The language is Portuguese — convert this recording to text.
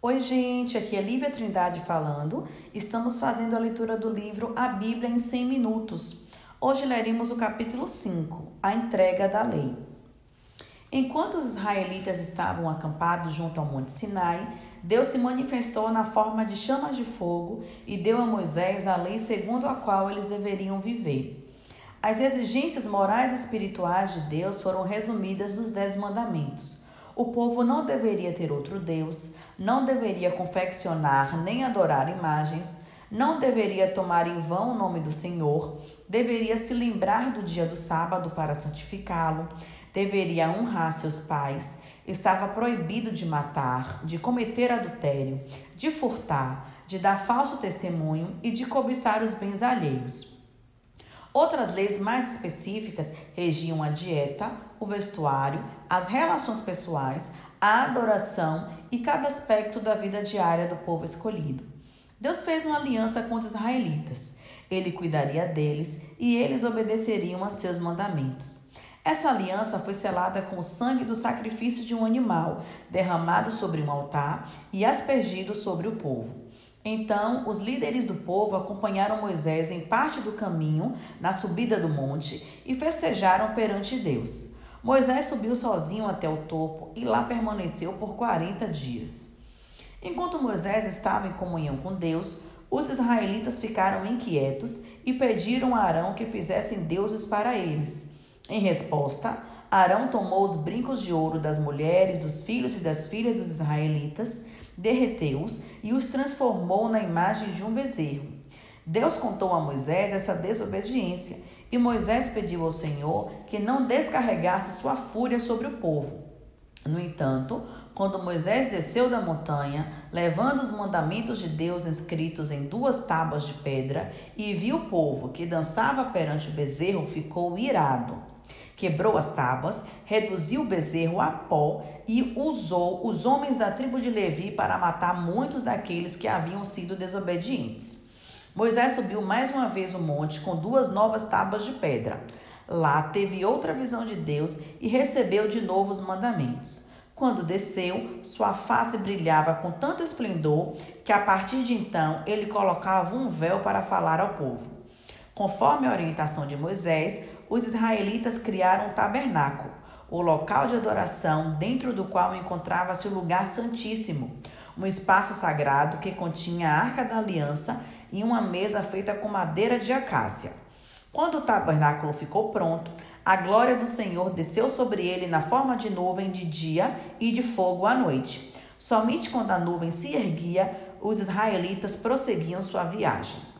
Oi, gente, aqui é Lívia Trindade falando. Estamos fazendo a leitura do livro A Bíblia em 100 Minutos. Hoje leremos o capítulo 5, A Entrega da Lei. Enquanto os israelitas estavam acampados junto ao Monte Sinai, Deus se manifestou na forma de chamas de fogo e deu a Moisés a lei segundo a qual eles deveriam viver. As exigências morais e espirituais de Deus foram resumidas nos Dez Mandamentos. O povo não deveria ter outro Deus, não deveria confeccionar nem adorar imagens, não deveria tomar em vão o nome do Senhor, deveria se lembrar do dia do sábado para santificá-lo, deveria honrar seus pais, estava proibido de matar, de cometer adultério, de furtar, de dar falso testemunho e de cobiçar os bens alheios. Outras leis mais específicas regiam a dieta, o vestuário, as relações pessoais, a adoração e cada aspecto da vida diária do povo escolhido. Deus fez uma aliança com os israelitas. Ele cuidaria deles e eles obedeceriam a seus mandamentos. Essa aliança foi selada com o sangue do sacrifício de um animal, derramado sobre um altar e aspergido sobre o povo. Então, os líderes do povo acompanharam Moisés em parte do caminho, na subida do monte, e festejaram perante Deus. Moisés subiu sozinho até o topo e lá permaneceu por 40 dias. Enquanto Moisés estava em comunhão com Deus, os israelitas ficaram inquietos e pediram a Arão que fizessem deuses para eles. Em resposta, Arão tomou os brincos de ouro das mulheres, dos filhos e das filhas dos israelitas derreteu-os e os transformou na imagem de um bezerro. Deus contou a Moisés essa desobediência e Moisés pediu ao Senhor que não descarregasse sua fúria sobre o povo. No entanto, quando Moisés desceu da montanha, levando os mandamentos de Deus escritos em duas tábuas de pedra, e viu o povo que dançava perante o bezerro, ficou irado. Quebrou as tábuas, reduziu o bezerro a pó e usou os homens da tribo de Levi para matar muitos daqueles que haviam sido desobedientes. Moisés subiu mais uma vez o monte com duas novas tábuas de pedra. Lá teve outra visão de Deus e recebeu de novo os mandamentos. Quando desceu, sua face brilhava com tanto esplendor que a partir de então ele colocava um véu para falar ao povo. Conforme a orientação de Moisés, os israelitas criaram um tabernáculo, o local de adoração dentro do qual encontrava-se o lugar santíssimo, um espaço sagrado que continha a arca da aliança e uma mesa feita com madeira de acácia. Quando o tabernáculo ficou pronto, a glória do Senhor desceu sobre ele na forma de nuvem de dia e de fogo à noite. Somente quando a nuvem se erguia, os israelitas prosseguiam sua viagem.